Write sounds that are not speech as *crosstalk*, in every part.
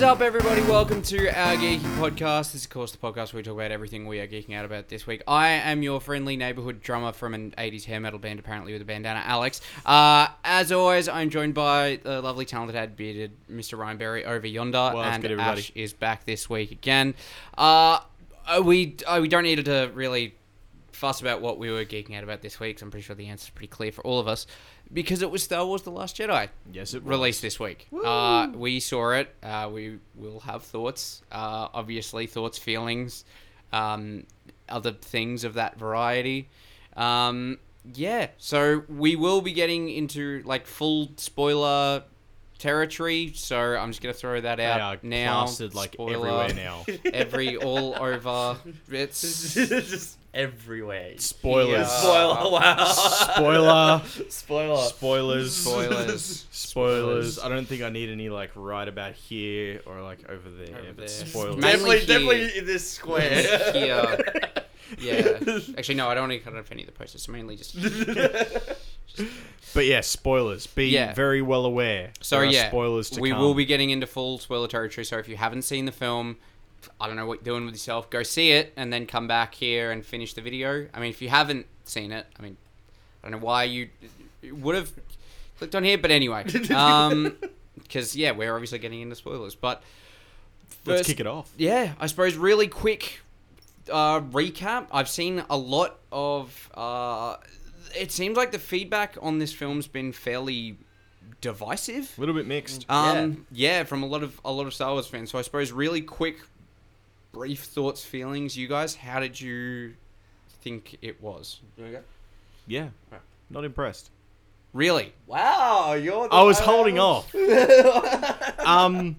is up, everybody? Welcome to our geeky podcast. This is, of course, the podcast where we talk about everything we are geeking out about this week. I am your friendly neighborhood drummer from an 80s hair metal band, apparently with a bandana, Alex. Uh, as always, I'm joined by the lovely, talented, head bearded Mr. Ryan Berry over yonder, Well, and good, everybody. Ash is back this week again. Uh, we uh, we don't need to really fuss about what we were geeking out about this week. 'cause I'm pretty sure the answer is pretty clear for all of us because it was Star Wars: The Last Jedi Yes, it was. released this week. Uh, we saw it. Uh, we will have thoughts. Uh, obviously, thoughts, feelings, um, other things of that variety. Um, yeah, so we will be getting into like full spoiler territory. So I'm just gonna throw that They out are now. plastered like Spoiler. everywhere now. *laughs* Every all over. It's just everywhere. Spoilers. Yeah. Spoiler! *laughs* Wow. Spoiler. Spoiler. Spoilers. spoilers. Spoilers. I don't think I need any like right about here or like over there. Over but there. spoilers. Mainly Definitely, definitely in this square. Here. *laughs* Yeah. Actually, no, I don't want to cut off any of the posters. Mainly just. But yeah, spoilers. Be Yeah. very well aware. So There are yeah, spoilers to we come. will be getting into full spoiler territory. So if you haven't seen the film, I don't know what you're doing with yourself. Go see it and then come back here and finish the video. I mean, if you haven't seen it, I mean, I don't know why you, would have clicked on here, but anyway, *laughs* um, because yeah, we're obviously getting into spoilers. But Let's first- kick it off. yeah, I suppose really quick uh, recap. I've seen a lot of. Uh, it seems like the feedback on this film's been fairly divisive. A little bit mixed. Um, yeah. from a lot of a lot of Star Wars fans. So I suppose really quick, brief thoughts, feelings. You guys, how did you think it was? Yeah. Not impressed. Really? wow, you're. The I was holding off. *laughs* Um,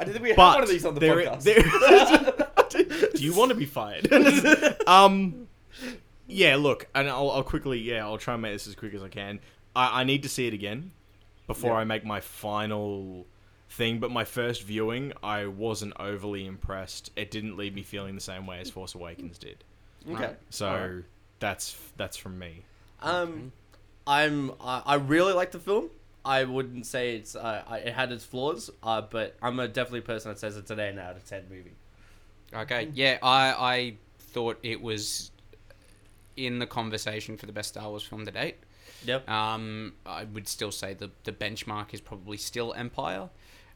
I didn't think we had but one of these on the there- podcast. there- *laughs* *laughs* do you want to be fired? um, yeah. Look, and I'll, I'll quickly. Yeah, I'll try and make this as quick as I can. I, I need to see it again before Yeah. I make my final thing. But my first viewing, I wasn't overly impressed. It didn't leave me feeling the same way as Force Awakens did. okay. So Alright. that's that's from me. Um, I'm. I, I really like the film. I wouldn't say it's. Uh, I, it had its flaws. Uh, but I'm a definitely person that says it's an eight out of ten movie. Okay. Yeah, I I thought it was in the conversation for the best Star Wars film to date. Yep. Um, I would still say the the benchmark is probably still Empire,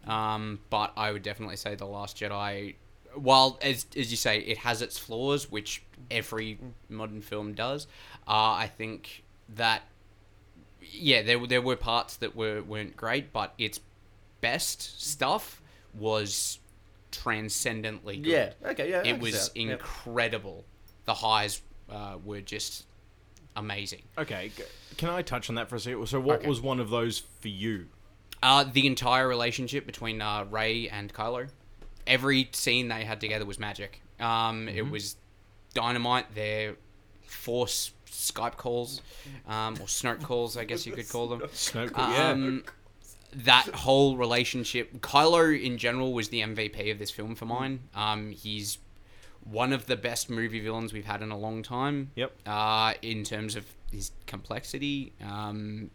um, but I would definitely say the Last Jedi. While as as you say, it has its flaws, which every modern film does. Uh, I think that yeah, there were- there were parts that were weren't great, but its best stuff was transcendently good. Yeah. Okay. Yeah. It was that. Yep. incredible. The highs uh, were just amazing. Okay, g- can I touch on that for a second? So, what Okay. was one of those for you? Uh, the entire relationship between uh, Rey and Kylo, every scene they had together was magic. Um, It was dynamite. Their force Skype calls, um, or Snoke calls, I guess you could call them. *laughs* Snoke, yeah. Um, that whole relationship, Kylo in general was the MVP of this film for mine. Um, he's one of the best movie villains we've had in a long time. Yep. Uh, in terms of his complexity, um,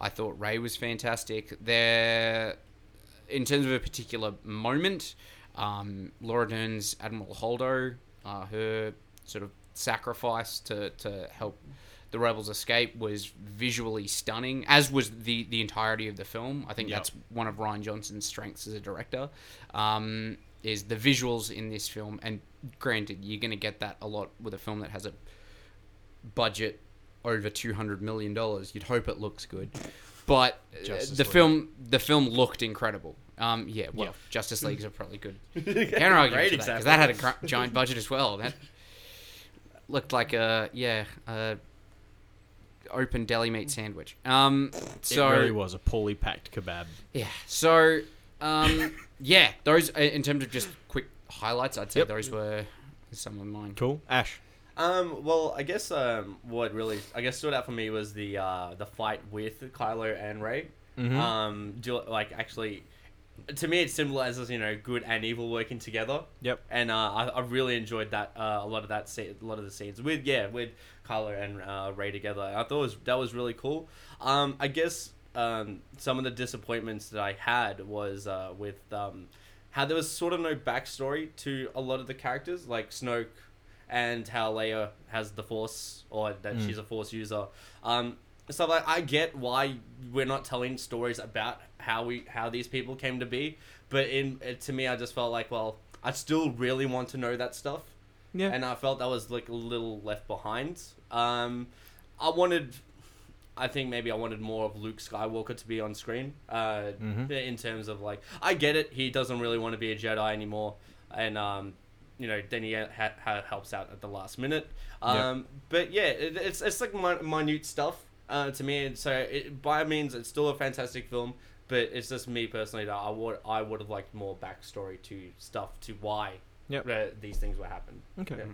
I thought Rey was fantastic. There, in terms of a particular moment, um, Laura Dern's Admiral Holdo, uh, her sort of sacrifice to, to help the rebels escape was visually stunning, as was the the entirety of the film. I think Yep. that's one of Rian Johnson's strengths as a director. Um, is the visuals in this film, and granted, you're going to get that a lot with a film that has a budget over two hundred million dollars. You'd hope it looks good, but uh, Justice the League. film the film looked incredible. Um, yeah, well, Yeah. Justice Leagues are probably good. *laughs* Can't argue that because that had a gr- giant budget as well. That looked like a yeah a open deli meat sandwich. Um, so it really was a poorly packed kebab. yeah. So, um, yeah, those uh, in terms of just quick highlights, I'd say Yep. those were some of mine. Cool. Ash. Um, well, I guess um, what really I guess stood out for me was the uh, the fight with Kylo and Rey. Mhm. Um, do, like actually, to me, it symbolizes you know good and evil working together. Yep. And uh, I, I really enjoyed that uh, a lot of that se- a lot of the scenes with yeah with Kylo and uh, Rey together. I thought it was that was really cool. Um, I guess um, some of the disappointments that I had was uh, with um, how there was sort of no backstory to a lot of the characters, like Snoke, and how Leia has the Force or that Mm. she's a Force user. Um, so like I get why we're not telling stories about how we how these people came to be, but in to me, I just felt like well, I still really want to know that stuff Yeah. and I felt that was like a little left behind. Um, I wanted, I think maybe I wanted more of Luke Skywalker to be on screen. Uh, Mhm. in terms of like, I get it. He doesn't really want to be a Jedi anymore, and um, you know, then he ha- ha- helps out at the last minute. Um, but yeah, it, it's it's like mi- minute stuff uh, to me. And so it, by means, it's still a fantastic film. But it's just me personally that I would I would have liked more backstory to stuff to why Yep. uh, these things were happening. Okay. Yeah.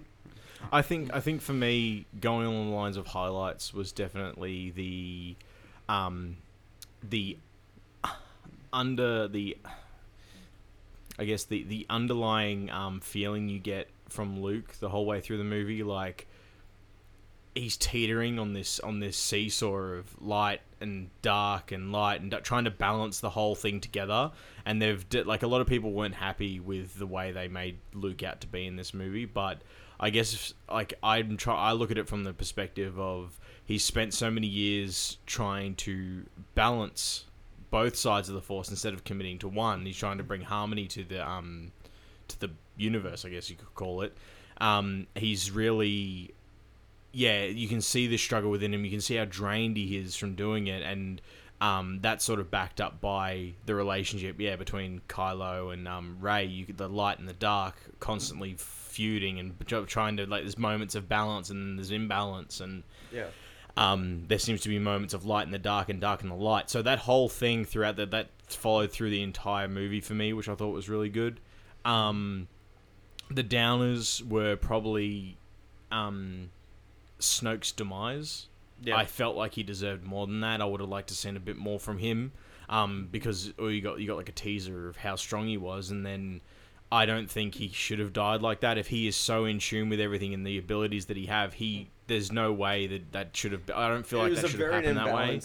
I think I think for me, going along the lines of highlights was definitely the, um, the under the, I guess the the underlying um feeling you get from Luke the whole way through the movie, like he's teetering on this on this seesaw of light and dark and light and d- trying to balance the whole thing together. And they've like a lot of people weren't happy with the way they made Luke out to be in this movie but I guess like I'm try I look at it from the perspective of he's spent so many years trying to balance both sides of the force instead of committing to one he's trying to bring harmony to the um to the universe I guess you could call it um he's really yeah, you can see the struggle within him. You can see how drained he is from doing it, and um, that's sort of backed up by the relationship, yeah, between Kylo and um, Rey. You the light and the dark, constantly feuding and trying to like. There's moments of balance and there's imbalance, and Yeah. um, there seems to be moments of light in the dark and dark in the light. So that whole thing throughout that that followed through the entire movie for me, which I thought was really good. Um, the downers were probably um, Snoke's demise. Yeah. I felt like he deserved more than that. I would have liked to seen a bit more from him, um, because oh, you got you got like a teaser of how strong he was, and then I don't think he should have died like that. If he is so in tune with everything and the abilities that he have, he there's no way that that should have. I don't feel like that should have happened that way.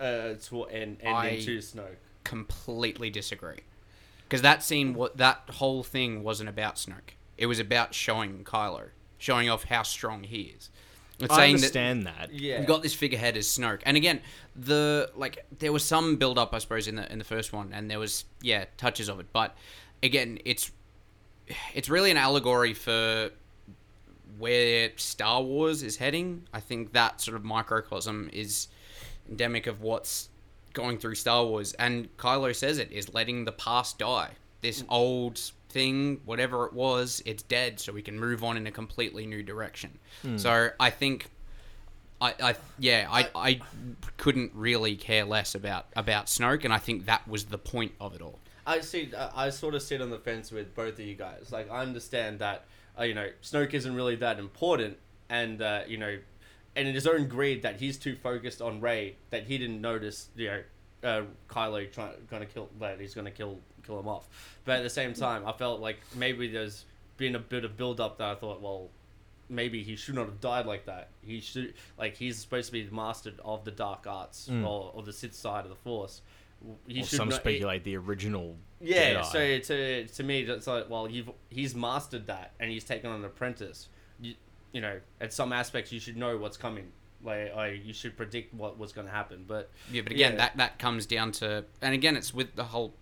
Uh, to an ending I- to Snoke. completely disagree. Because that scene, what that whole thing wasn't about Snoke. It was about showing Kylo, showing off how strong he is. It's I saying understand that. Yeah. we got this figurehead as Snoke, and again, the like there was some build up, I suppose, in the in the first one, and there was yeah touches of it, but again, it's it's really an allegory for where Star Wars is heading. I think that sort of microcosm is endemic of what's going through Star Wars, and Kylo says it is letting the past die. This old thing, whatever it was, it's dead, so we can move on in a completely new direction. Hmm. So I think. I, I yeah I, I couldn't really care less about about Snoke and I think that was the point of it all. I see. I, I sort of sit on the fence with both of you guys. Like, I understand that, uh, you know, Snoke isn't really that important, and uh, you know, and in his own greed that he's too focused on Rey that he didn't notice, you know, uh, Kylo trying gonna kill that he's gonna kill kill him off. But at the same time, I felt like maybe there's been a bit of build up that I thought, well, maybe he should not have died like that. He should like he's supposed to be the master of the dark arts Mm. or, or the Sith side of the Force. He Or should some not- speculate the original. yeah, Jedi. so to to me, it's like, well, you've he's mastered that, and he's taken on an apprentice. You, you know, at some aspects, you should know what's coming. Like, like you should predict what was going to happen. But Yeah, but again, Yeah. that that comes down to, and again, it's with the whole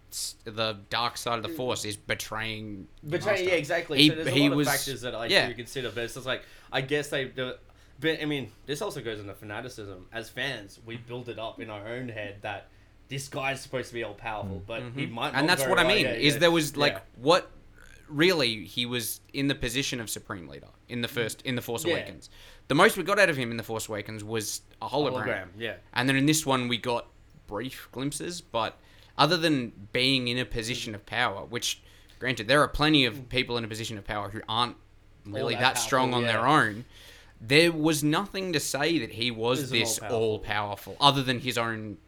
the dark side of the Force is betraying. Betraying, yeah, exactly. He- so there's a lot was- of factors that I yeah. do consider, but it's just like I guess they it- But I mean, this also goes into fanaticism. As fans, we build it up in our own head that this guy's supposed to be all powerful, but he might. Not Mm-hmm. and that's what I mean. Yeah, is there was like what really he was in the position of supreme leader in the first in the Force Yeah. Awakens. The most we got out of him in the Force Awakens was a hologram. hologram. Yeah. And then in this one, we got brief glimpses, but other than being in a position of power, which, granted, there are plenty of mm. people in a position of power who aren't really that that, strong on their yeah. own, there was nothing to say that he was this all-powerful. all powerful, other than his own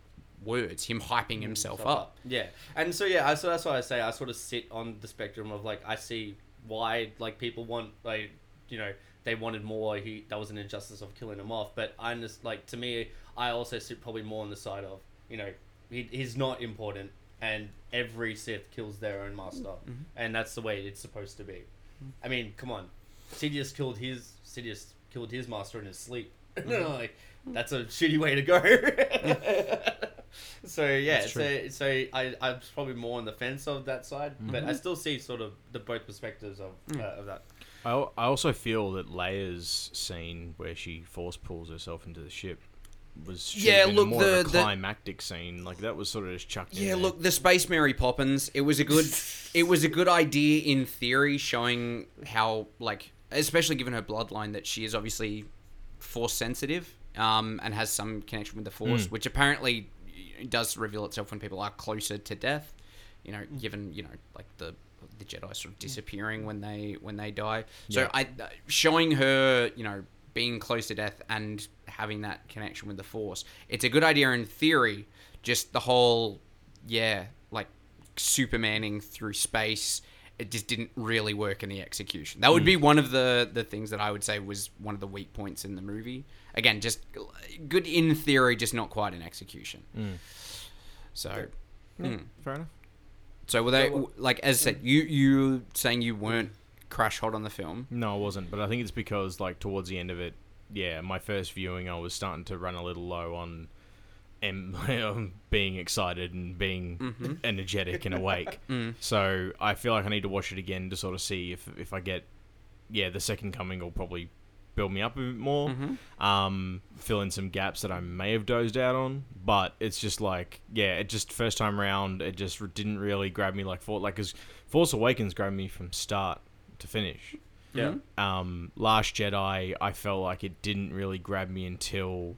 words, him hyping himself stuff up. Yeah, and so yeah, I, so that's why I say I sort of sit on the spectrum of like I see why like people want like you know they wanted more. He that was an injustice of killing him off, but I'm just like to me I also sit probably more on the side of you know he, he's not important and every Sith kills their own master, Mm-hmm. and that's the way it's supposed to be. I mean, come on, Sidious killed his Sidious killed his master in his sleep. *laughs* Mm-hmm. like that's a shitty way to go. *laughs* *laughs* so yeah, so so I I'm probably more on the fence of that side, but Mm-hmm. I still see sort of the both perspectives of Mm. uh, of that. I, I also feel that Leia's scene where she force pulls herself into the ship was Yeah, look, more of the- a the- climactic scene. Like that was sort of just chucked. Yeah, there. look, the Space Mary Poppins. It was a good, it was a good idea in theory, showing how like, especially given her bloodline, that she is obviously force sensitive, um, and has some connection with the Force, Mm. which apparently does reveal itself when people are closer to death. You know, mm. given you know like the the Jedi sort of mm. disappearing when they when they die. So Yeah. I showing her, you know, being close to death and having that connection with the Force. It's a good idea in theory. Just the whole, yeah, like Supermaning through space. It just didn't really work in the execution. That would be one of the the things that I would say was one of the weak points in the movie. Again, just good in theory, just not quite in execution. Mm. So, Yeah, mm. fair enough. so were they So- like as I said? You you saying you weren't crash hot on the film? No, I wasn't, but I think it's because like towards the end of it, yeah, my first viewing, I was starting to run a little low on, em- *laughs* being excited and being Mhm. energetic and awake. *laughs* Mm. So I feel like I need to watch it again to sort of see if if I get, yeah, the second coming will probably build me up a bit more. Mhm. Um, fill in some gaps that I may have dozed out on, but it's just like, yeah, it just first time round, it just didn't really grab me like for like, cause Force Awakens grabbed me from start to finish. Yeah. Um, Last Jedi, I felt like it didn't really grab me until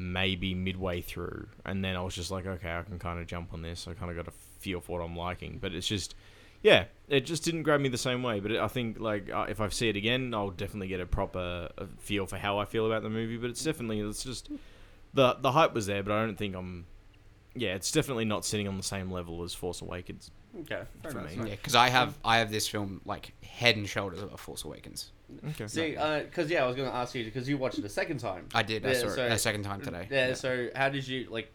maybe midway through, and then I was just like, okay, I can kind of jump on this. I kind of got a feel for what I'm liking, but it's just, yeah, it just didn't grab me the same way. But it, I think like uh, if I see it again, I'll definitely get a proper uh, feel for how I feel about the movie. But it's definitely it's just the the hype was there, but I don't think I'm. Yeah, it's definitely not sitting on the same level as Force Awakens. Okay, fair For enough. me. Yeah, because I have I have this film like head and shoulders above Force Awakens. Okay. See, because yeah, I was gonna ask you because you watched it a second time. I did. I Yeah, saw it a second time today. Yeah, So how did you like?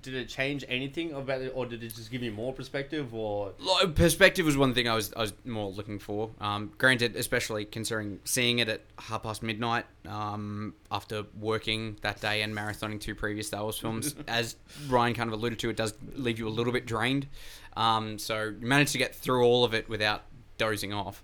Did it change anything about it, or did it just give you more perspective? Or Lo- Perspective was one thing I was I was more looking for. Um, granted, especially considering seeing it at half past midnight um, after working that day and marathoning two previous Star Wars films, *laughs* as Ryan kind of alluded to, it does leave you a little bit drained. Um, so you managed to get through all of it without dozing off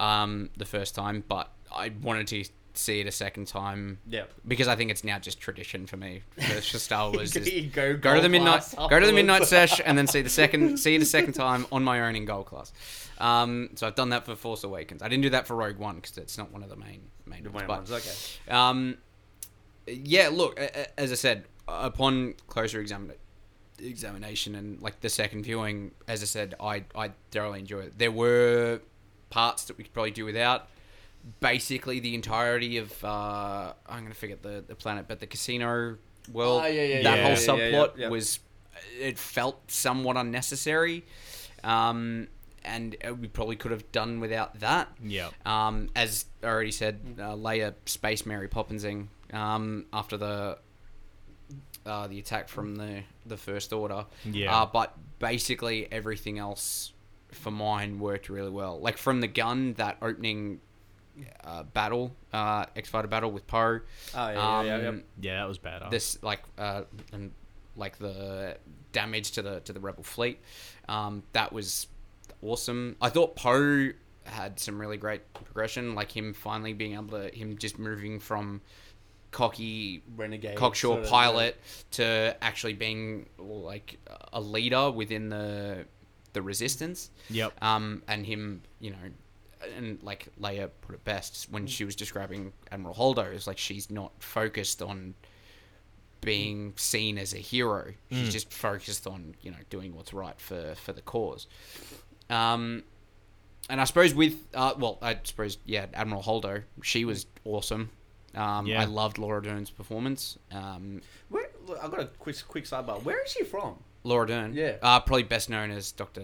um, the first time, but I wanted to see it a second time. Yeah, because I think it's now just tradition for me. For, Star *laughs* Wars. is- go go to the midnight go to the midnight sesh and then see the second *laughs* see it a second time on my own in gold class. Um, so i've done that for force awakens. I didn't do that for rogue one because it's not one of the main main The ones, but ones, okay. um, yeah look as i said upon closer examina- examination and like the second viewing as i said i i thoroughly enjoyed it. There were parts that we could probably do without basically the entirety of uh, i'm gonna forget the, the planet but the casino world Ah, yeah, yeah, that yeah, whole yeah, subplot yeah, yeah. was it felt somewhat unnecessary um, and uh, we probably could have done without that yeah. um, as I already said, uh, Leia Space Mary Poppinsing um, after the uh, the attack from the the First Order. Yeah. Uh, but basically everything else for mine worked really well. Like from the gun, that opening uh, battle, uh, X Fighter battle with Poe. Oh, yeah, yeah, yeah, um, yeah. Yeah, that was bad. this like uh and like the damage to the to the rebel fleet um that was awesome i thought poe had some really great progression like him finally being able to him just moving from cocky Renegade. cocksure sort of, pilot to actually being like a leader within the the resistance Yep. um, and him, you know, and like Leia put it best when she was describing Admiral Holdo, is like she's not focused on being seen as a hero. She's Mm. just focused on you know doing what's right for for the cause. Um, and I suppose with uh, well, I suppose yeah, Admiral Holdo, she was awesome. Um, Yeah. I loved Laura Dern's performance. Um, Where, look, I've got a quick quick sidebar. Where is she from? Laura Dern, Yeah. uh, probably best known as Doctor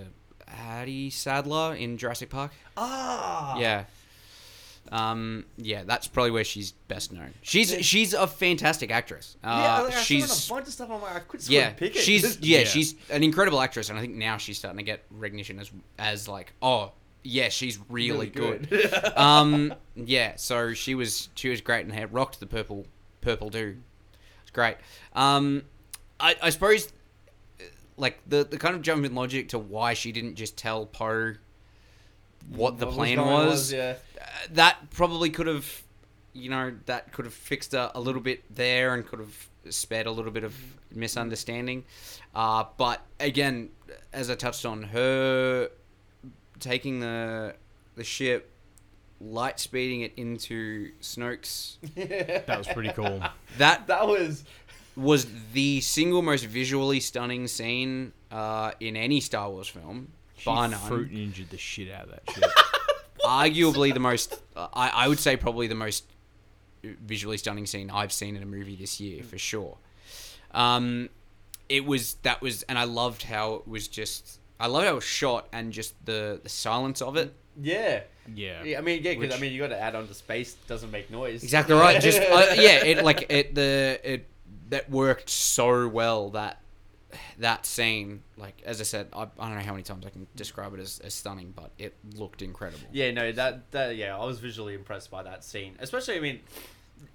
Hattie Sadler in Jurassic Park. Ah. Yeah. Um, yeah, that's probably where she's best known. She's she's a fantastic actress. Uh, yeah, like, I she's saw a bunch of stuff. I'm like, I could yeah, pick it. she's *laughs* yeah, Yeah. she's an incredible actress, and I think now she's starting to get recognition as as like oh yeah, she's really, good. *laughs* um, yeah, so she was she was great and had rocked the purple purple do. It's great. Um, I I suppose like the the kind of jump in logic to why she didn't just tell Poe what the What plan going was. yeah. uh, that probably could have, you know, that could have fixed a, a little bit there and could have spared a little bit of misunderstanding. Uh, but again, as I touched on, her taking the the ship, light speeding it into Snoke's, That was pretty cool. that *laughs* That was was the single most visually stunning scene uh, in any Star Wars film. She Bar none. fruit ninja the shit out of that shit. *laughs* arguably the most uh, I, I would say probably the most visually stunning scene I've seen in a movie this year for sure. Um, it was that was and I loved how it was just I loved how it was shot and just the the silence of it. yeah. Yeah. Yeah, I mean, yeah, because I mean, you got to add on to space doesn't make noise. Exactly right. Just *laughs* uh, yeah, it like it the it that worked so well that that scene like as I said I, I don't know how many times I can describe it as, as stunning but it looked incredible. Yeah, no, that that yeah, I was visually impressed by that scene. Especially, I mean,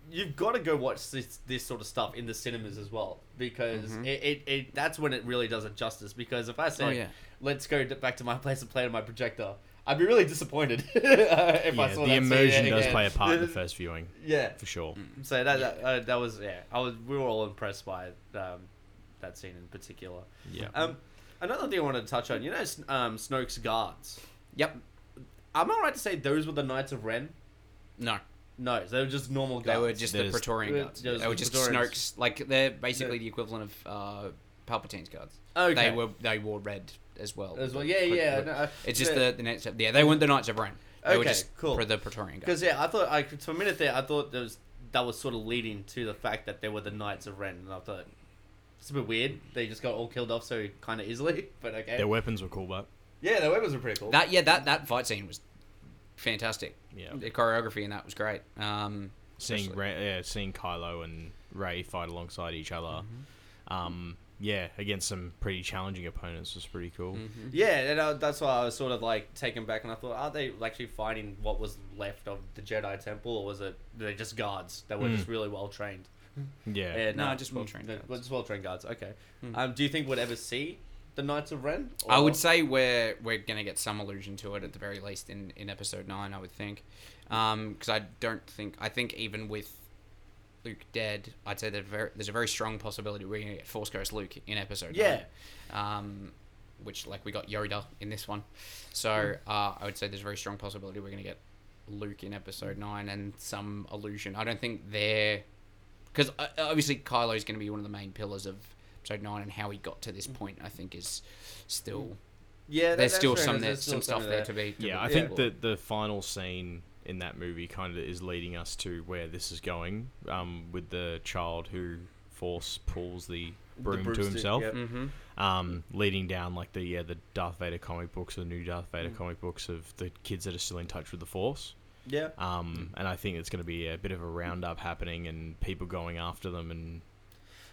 you've got to go watch this this sort of stuff in the cinemas as well because Mhm. it, it, it that's when it really does it justice. Because if I said, Oh, yeah. let's go d- back to my *laughs* place and play on my projector, I'd be really disappointed uh, *laughs* if I Yeah, saw the that immersion scene does again. play a part in the *laughs* first viewing, Yeah, for sure. so that that, uh, that was yeah, I was we were all impressed by um, that scene in particular. Yeah. Um, another thing I wanted to touch on, you know, um, Snoke's guards. Yep. Am I right to say those were the Knights of Ren? No. No, they were just normal guards. They were just the There's- Praetorian guards. They were just Praetorians. Snoke's. Like they're basically the equivalent of uh, Palpatine's guards. okay. They were they wore red as well. as well. Yeah, Pra- yeah. the- no, uh, It's just the- the the Knights of, yeah they weren't the Knights of Ren. They were Okay, just cool. for the Praetorian guards. Because yeah, I thought I for a minute there, I thought there was that was sort of leading to the fact that they were the Knights of Ren, and I thought it's a bit weird. They just got all killed off so kind of easily, *laughs* but okay. Their weapons were cool, but yeah, their weapons were pretty cool. That yeah that that fight scene was fantastic. yeah, The choreography in that was great. Um, seeing Rey, yeah, seeing Kylo and Rey fight alongside each other, Mm-hmm. um, yeah, against some pretty challenging opponents was pretty cool. mhm. yeah, and uh, that's why I was sort of like taken back, and I thought, are they actually fighting what was left of the Jedi Temple, or was it they're just guards that were Mm. just really well trained? *laughs* Yeah, Yeah, No, just well-trained mm, guards. Just well trained guards. Okay. Hmm. Um, do you think we'd ever see the Knights of Ren? I would say we're we're gonna get some allusion to it at the very least in, in episode nine. I would think, because I don't think I think even with Luke dead, I'd say that very, there's a very strong possibility we're gonna get Force Ghost Luke in episode Yeah. nine. Um, which like we got Yoda in this one, so uh, I would say there's a very strong possibility we're gonna get Luke in episode nine and some illusion. I don't think they're because uh, obviously is going to be one of the main pillars of episode nine and how he got to this point. I think is still Yeah, that- there's that's still some enough. there, some stuff there to be. to yeah. be I think that the final scene in that movie kind of is leading us to where this is going, um, with the child who force pulls the The broom to himself. yep. Mhm. um, leading down like the yeah the Darth Vader comic books, or the new Darth Vader Mm. comic books of the kids that are still in touch with the Force. Yeah. Um, and I think it's going to be a bit of a roundup happening and people going after them and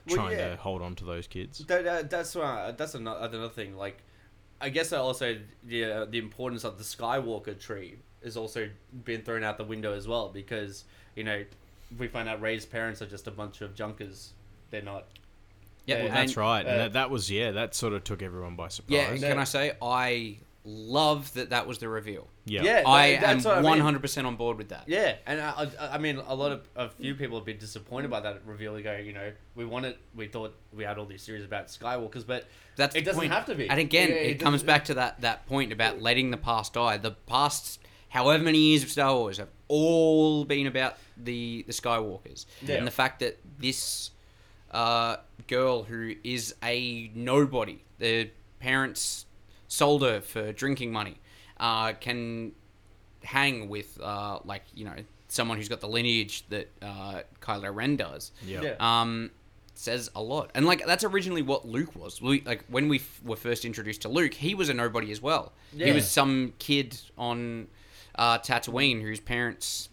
Well, trying yeah. to hold on to those kids. That, that, that's why that's another, another thing. Like, I guess I also the uh, the importance of the Skywalker tree is also being thrown out the window as well because you know we find out Rey's parents are just a bunch of junkers. They're not. Yeah, Yeah, Well, that's and- right. uh, and that, that was yeah, that sort of took everyone by surprise. Yeah, No. can I say I love that that was the reveal. yeah. Yeah. I that- am that's what I mean. one hundred percent on board with that. Yeah, and I, I, I mean, a lot of a few people have been disappointed by that reveal. They go, you know, we wanted, we thought we had all these series about Skywalkers, but That's It doesn't point. have to be. And again, Yeah, it, it comes back to that that point about letting the past die. The past, however many years of Star Wars, have all been about the the Skywalkers, Yeah. and the fact that this uh, girl who is a nobody, the parents sold her for drinking money, uh, can hang with uh, like you know someone who's got the lineage that uh, Kylo Ren does yeah. Yeah. um, says a lot. And like that's originally what Luke was. Luke, like when we f- were first introduced to Luke, he was a nobody as well. He was some kid on uh, Tatooine, whose parents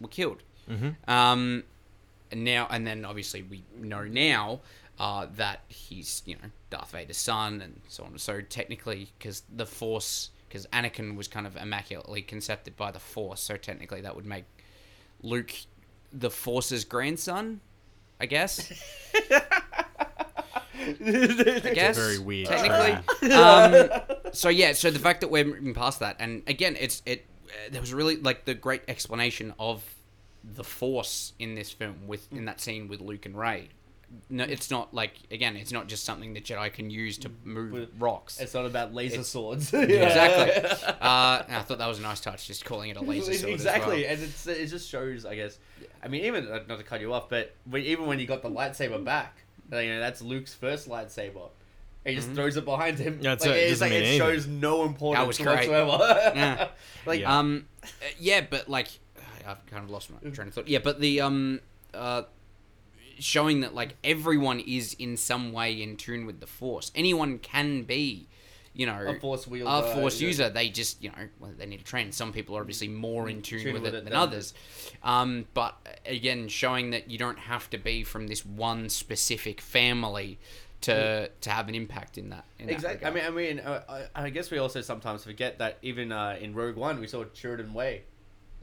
were killed. Mm-hmm. Um, and now and then obviously we know now uh, that he's you know Darth Vader's son and so on. So technically, because the Force, because Anakin was kind of immaculately concepted by the Force, so technically that would make Luke the Force's grandson, I guess. *laughs* I guess very weird Technically, um, *laughs* so yeah. So the fact that we're moving past that, and again, it's it. Uh, there was really like the great explanation of the Force in this film with in that scene with Luke and Rey. No, it's not like again, it's not just something that Jedi can use to move rocks. It's not about laser It's- swords. *laughs* Exactly. *laughs* Uh, I thought that was a nice touch, just calling it a laser sword. exactly, well. and it's it just shows, I guess. I mean, even not to cut you off, but even when you got the lightsaber back, you know, that's Luke's first lightsaber. He just throws it behind him. Yeah, like, it it's like it anything. shows no importance was great. whatsoever. Yeah. *laughs* like Yeah. Um, uh, yeah, but like, *sighs* I've kind of lost my train of thought. Yeah, but the um, uh, showing that like everyone is in some way in tune with the Force. Anyone can be, you know, a force wielder. a Force you know. user. They just, you know, well, they need to train. Some people are obviously more in tune, Tune with, with it it than than others. Um, but uh, again, showing that you don't have to be from this one specific family to to have an impact in that. In that Exactly. I mean, I mean, uh, I, I guess we also sometimes forget that even uh, in Rogue One, we saw Sheridan Way.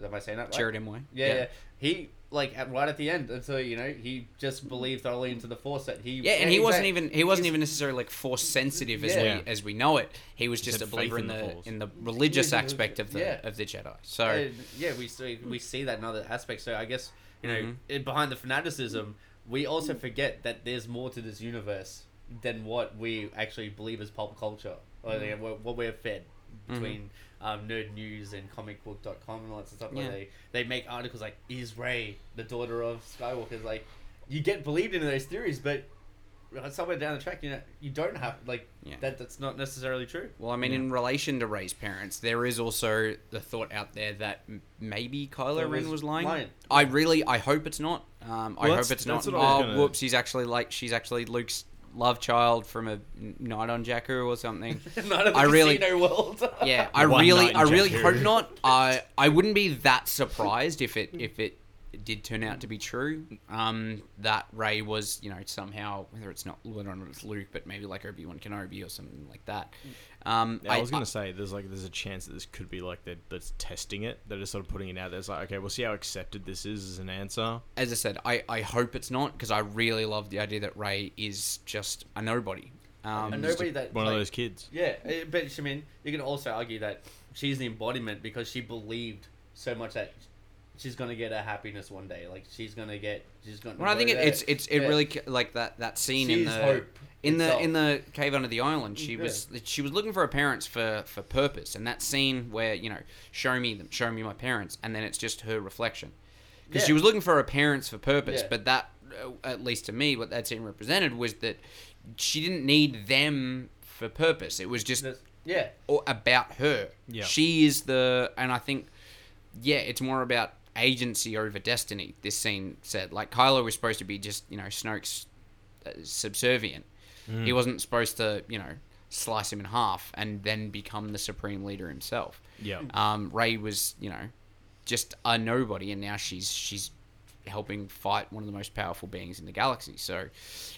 Am I saying that right? Sheridan Way. Yeah, yeah. He like at, right at the end until you know he just believed thoroughly into the Force that he. Yeah, and he wasn't exact- even he wasn't even necessarily like force sensitive as Yeah. we as we know it. He was just a believer in in the the in the *laughs* religious Yeah, aspect of the yeah. of the Jedi. So yeah, we see we see that in other aspects. So I guess you know Mhm. it, behind the fanaticism, we also forget that there's more to this universe than what we actually believe as pop culture, or Mm-hmm. know, what, we're fed between um, nerd news and comicbook.com and all that stuff. Yeah. they they make articles like "Is Rey the daughter of Skywalker?" Like you get believed into those theories, but somewhere down the track, you know, you don't have like Yeah. that. That's not necessarily true. well, I mean, in relation to Rey's parents, there is also the thought out there that m- maybe Kylo There Ren was was lying. lying. I really, I hope it's not. Um, I hope it's not. that's what I was Oh, gonna- whoops! He's actually like she's actually Luke's love child from a night on Jakku or something. *laughs* not in the I really- casino world. Yeah, *laughs* I One really, night in I really hope not. I I wouldn't be that surprised if it if it did turn out to be true. Um, that Rey was, you know, somehow whether it's not whether or not it's Luke, but maybe like Obi Wan Kenobi or something like that. Um, Yeah, I was gonna say there's like there's a chance that this could be like they're that's testing it. They're just sort of putting it out there. It's like okay, we'll see how accepted this is as an answer. as I said, I, I hope it's not because I really love the idea that Rey is just a nobody. Um, A nobody that one like, of those kids. Yeah, eh, but I mean, you can also argue that she's the embodiment because she believed so much that she's gonna get her happiness one day. Like she's gonna get, she's gonna. Well, I think it, it's it's it Yeah. really like that that scene in the hope in the in the cave under the island. She Yeah. was she was looking for her parents for for purpose, and that scene where you know show me them, show me my parents, and then it's just her reflection because she was looking for her parents for purpose, Yeah. but that uh, at least to me what that scene represented was that she didn't need them for purpose. It was just There's- yeah, or about her. Yeah. She is the, and I think, yeah, it's more about agency over destiny. This scene said, like Kylo was supposed to be just, you know, Snoke's uh, subservient. He wasn't supposed to, you know, slice him in half and then become the supreme leader himself. Yeah. Um, Rey was, you know, just a nobody, and now she's she's helping fight one of the most powerful beings in the galaxy. So,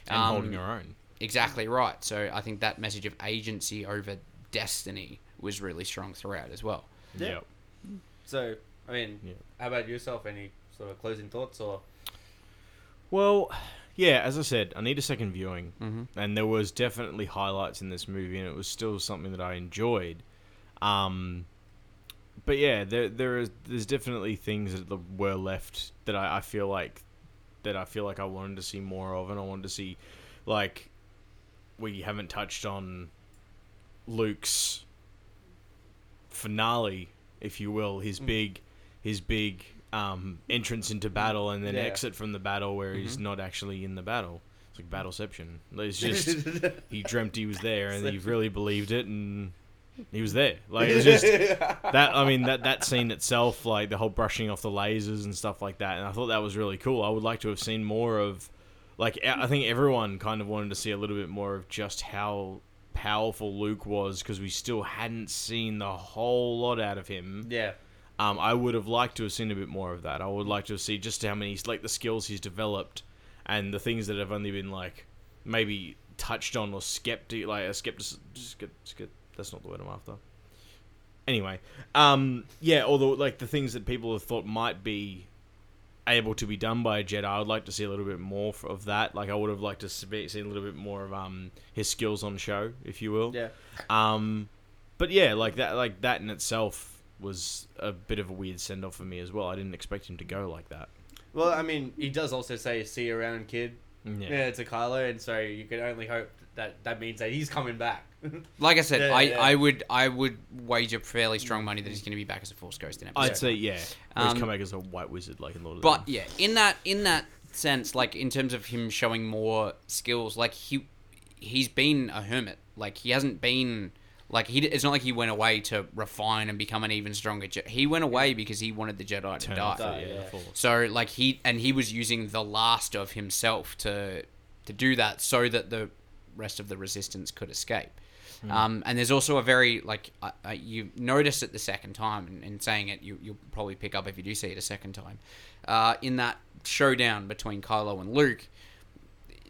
And um, holding her own. Exactly right. So I think that message of agency over destiny was really strong throughout as well. Yeah. Yeah. So I mean, Yeah. how about yourself? Any sort of closing thoughts or? Well, yeah, as I said, I need a second viewing, Mhm. and there was definitely highlights in this movie, and it was still something that I enjoyed. Um, but yeah, there there is there's definitely things that were left that I, I feel like that I feel like I wanted to see more of, and I wanted to see like we haven't touched on Luke's finale, if you will, his Mm. big his big um, entrance into battle and then Yeah. exit from the battle where he's Mhm. not actually in the battle. It's like battleception. It's just *laughs* he dreamt he was there and he *laughs* really believed it and he was there. Like it's just *laughs* that I mean that that scene itself, like the whole brushing off the lasers and stuff like that, and I thought that was really cool. I would like to have seen more of, like I think everyone kind of wanted to see a little bit more of just how powerful Luke was because we still hadn't seen the whole lot out of him. yeah, Um, I would have liked to have seen a bit more of that. I would like to see just how many like the skills he's developed and the things that have only been like maybe touched on or skeptic like a skeptic. Skep, skep, that's not the word I'm after. Anyway, um, yeah, although like the things that people have thought might be able to be done by a Jedi, I would like to see a little bit more of that. Like I would have liked to see see a little bit more of um his skills on show, if you will. Yeah. Um, but yeah, like that, like that in itself was a bit of a weird send off for me as well. I didn't expect him to go like that. Well, I mean, he does also say "see you around, kid." Yeah. Yeah, to Kylo, and so you can only hope that that means that he's coming back. *laughs* Like I said, Yeah, I, yeah. I would I would wager fairly strong money that he's going to be back as a Force Ghost in episode. I'd say yeah. Or he's Um, come back as a white wizard, like in Lord of the But Rings. yeah, in that in that sense, like in terms of him showing more skills, like he he's been a hermit. Like he hasn't been like he. It's not like he went away to refine and become an even stronger. Jedi. He went away because he wanted the Jedi to Turn die. Die, yeah, yeah. So like he and he was using the last of himself to to do that so that the rest of the resistance could escape. Um, and there's also a very like I I you notice it the second time, and, and saying it, you you'll probably pick up if you do see it a second time. Uh, in that showdown between Kylo and Luke,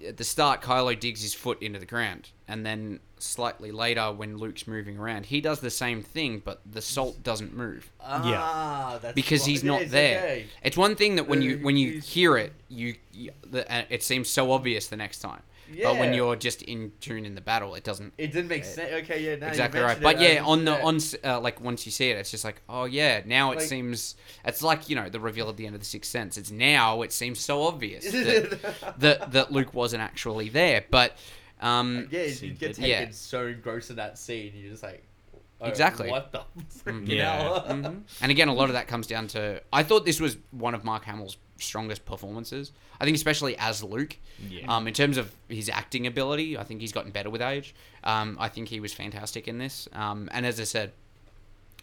at the start, Kylo digs his foot into the ground, and then slightly later, when Luke's moving around, he does the same thing, but the salt doesn't move Ah, that's because right. he's not Yes, there. okay. It's one thing that when you when you hear it, you, you the, uh, it seems so obvious the next time. Yeah. But when you're just in tune in the battle, it doesn't. It didn't make sense. Okay, yeah, now you exactly right. But it, yeah, on the on uh, like once you see it, it's just like oh yeah, now it Like- seems it's like you know the reveal at the end of the Sixth Sense. It's now it seems so obvious *laughs* that that, that Luke wasn't actually there. But um, yeah, you get taken Yeah. so engrossed in that scene, you're just like, oh, Exactly. What the *laughs* freaking Yeah. hell? Mhm. And again, a lot of that comes down to. I thought this was one of Mark Hamill's strongest performances. I think, especially as Luke, Yeah. um, in terms of his acting ability, I think he's gotten better with age. Um, I think he was fantastic in this. Um, and as I said,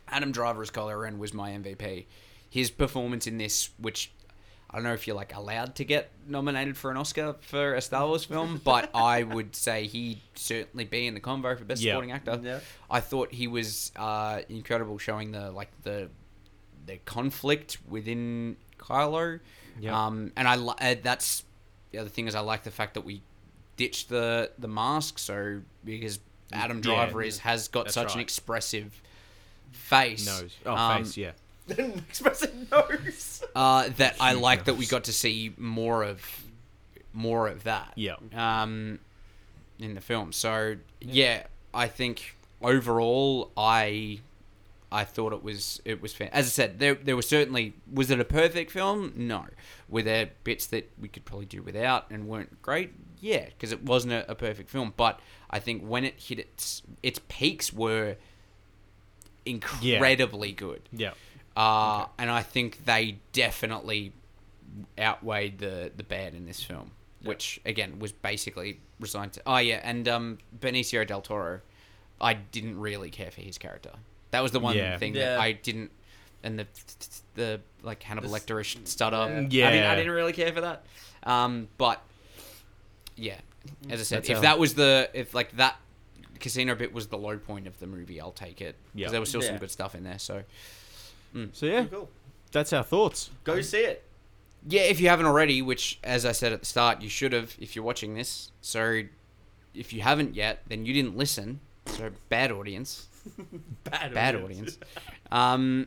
Adam Driver as Kylo Ren was my MVP. His performance in this, which I don't know if you're like allowed to get nominated for an Oscar for a Star Wars film, *laughs* but I would say he'd certainly be in the convo for best Yeah. supporting actor. Yeah. I thought he was uh, incredible, showing the like the the conflict within Kylo. Yeah. Um, and I uh, that's the other thing is I like the fact that we ditched the the mask, so because Adam Yeah, Driver is has got that's such an expressive face. Nose. Oh, um, face. Yeah. *laughs* expressive nose. Uh, that I like that we got to see more of more of that. Yeah. um, in the film. So yeah, I think overall, I I thought it was it was fan- as I said. There there was certainly was it a perfect film? No. Were there bits that we could probably do without and weren't great? Yeah, because it wasn't a, a perfect film. But I think when it hit its its peaks were incredibly good. Yeah. Uh, and I think they definitely outweighed the the bad in this film, which again was basically resigned to. Oh yeah, and um, Benicio del Toro, I didn't really care for his character. That was the one Yeah. thing Yeah. that I didn't, and the the like Hannibal Lecterish stutter. Yeah. I didn't, I didn't really care for that. Um, but yeah, as I said, That's if how- that was the if like that casino bit was the low point of the movie, I'll take it. Yeah. because there was still some good stuff in there. So. So yeah, Cool. that's our thoughts. Go see it. Yeah, if you haven't already, which, as I said at the start, you should have if you're watching this. So, if you haven't yet, then you didn't listen. So, bad audience. *laughs* Bad, Bad audience. Um,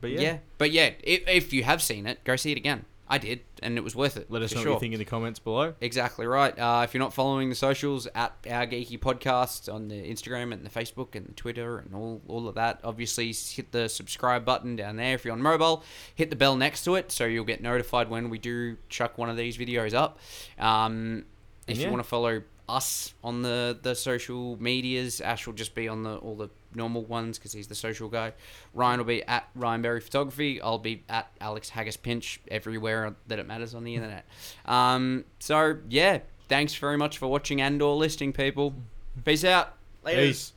But yeah. yeah, But yeah, if, if you have seen it, go see it again. I did, and it was worth it. let us know sure. what you think in the comments below. Exactly right. Uh, if you're not following the socials at our geeky podcast on the Instagram and the Facebook and the Twitter and all, all of that, obviously hit the subscribe button down there. If you're on mobile, hit the bell next to it so you'll get notified when we do chuck one of these videos up. Um, if you want to follow us on the, the social medias, Ash will just be on the all the normal ones because he's the social guy. Ryan will be at Ryan Berry Photography. I'll be at Alex Haggis Pinch everywhere that it matters on the internet. Um, so yeah, thanks very much for watching and or listening, people. Peace out. Later. Peace.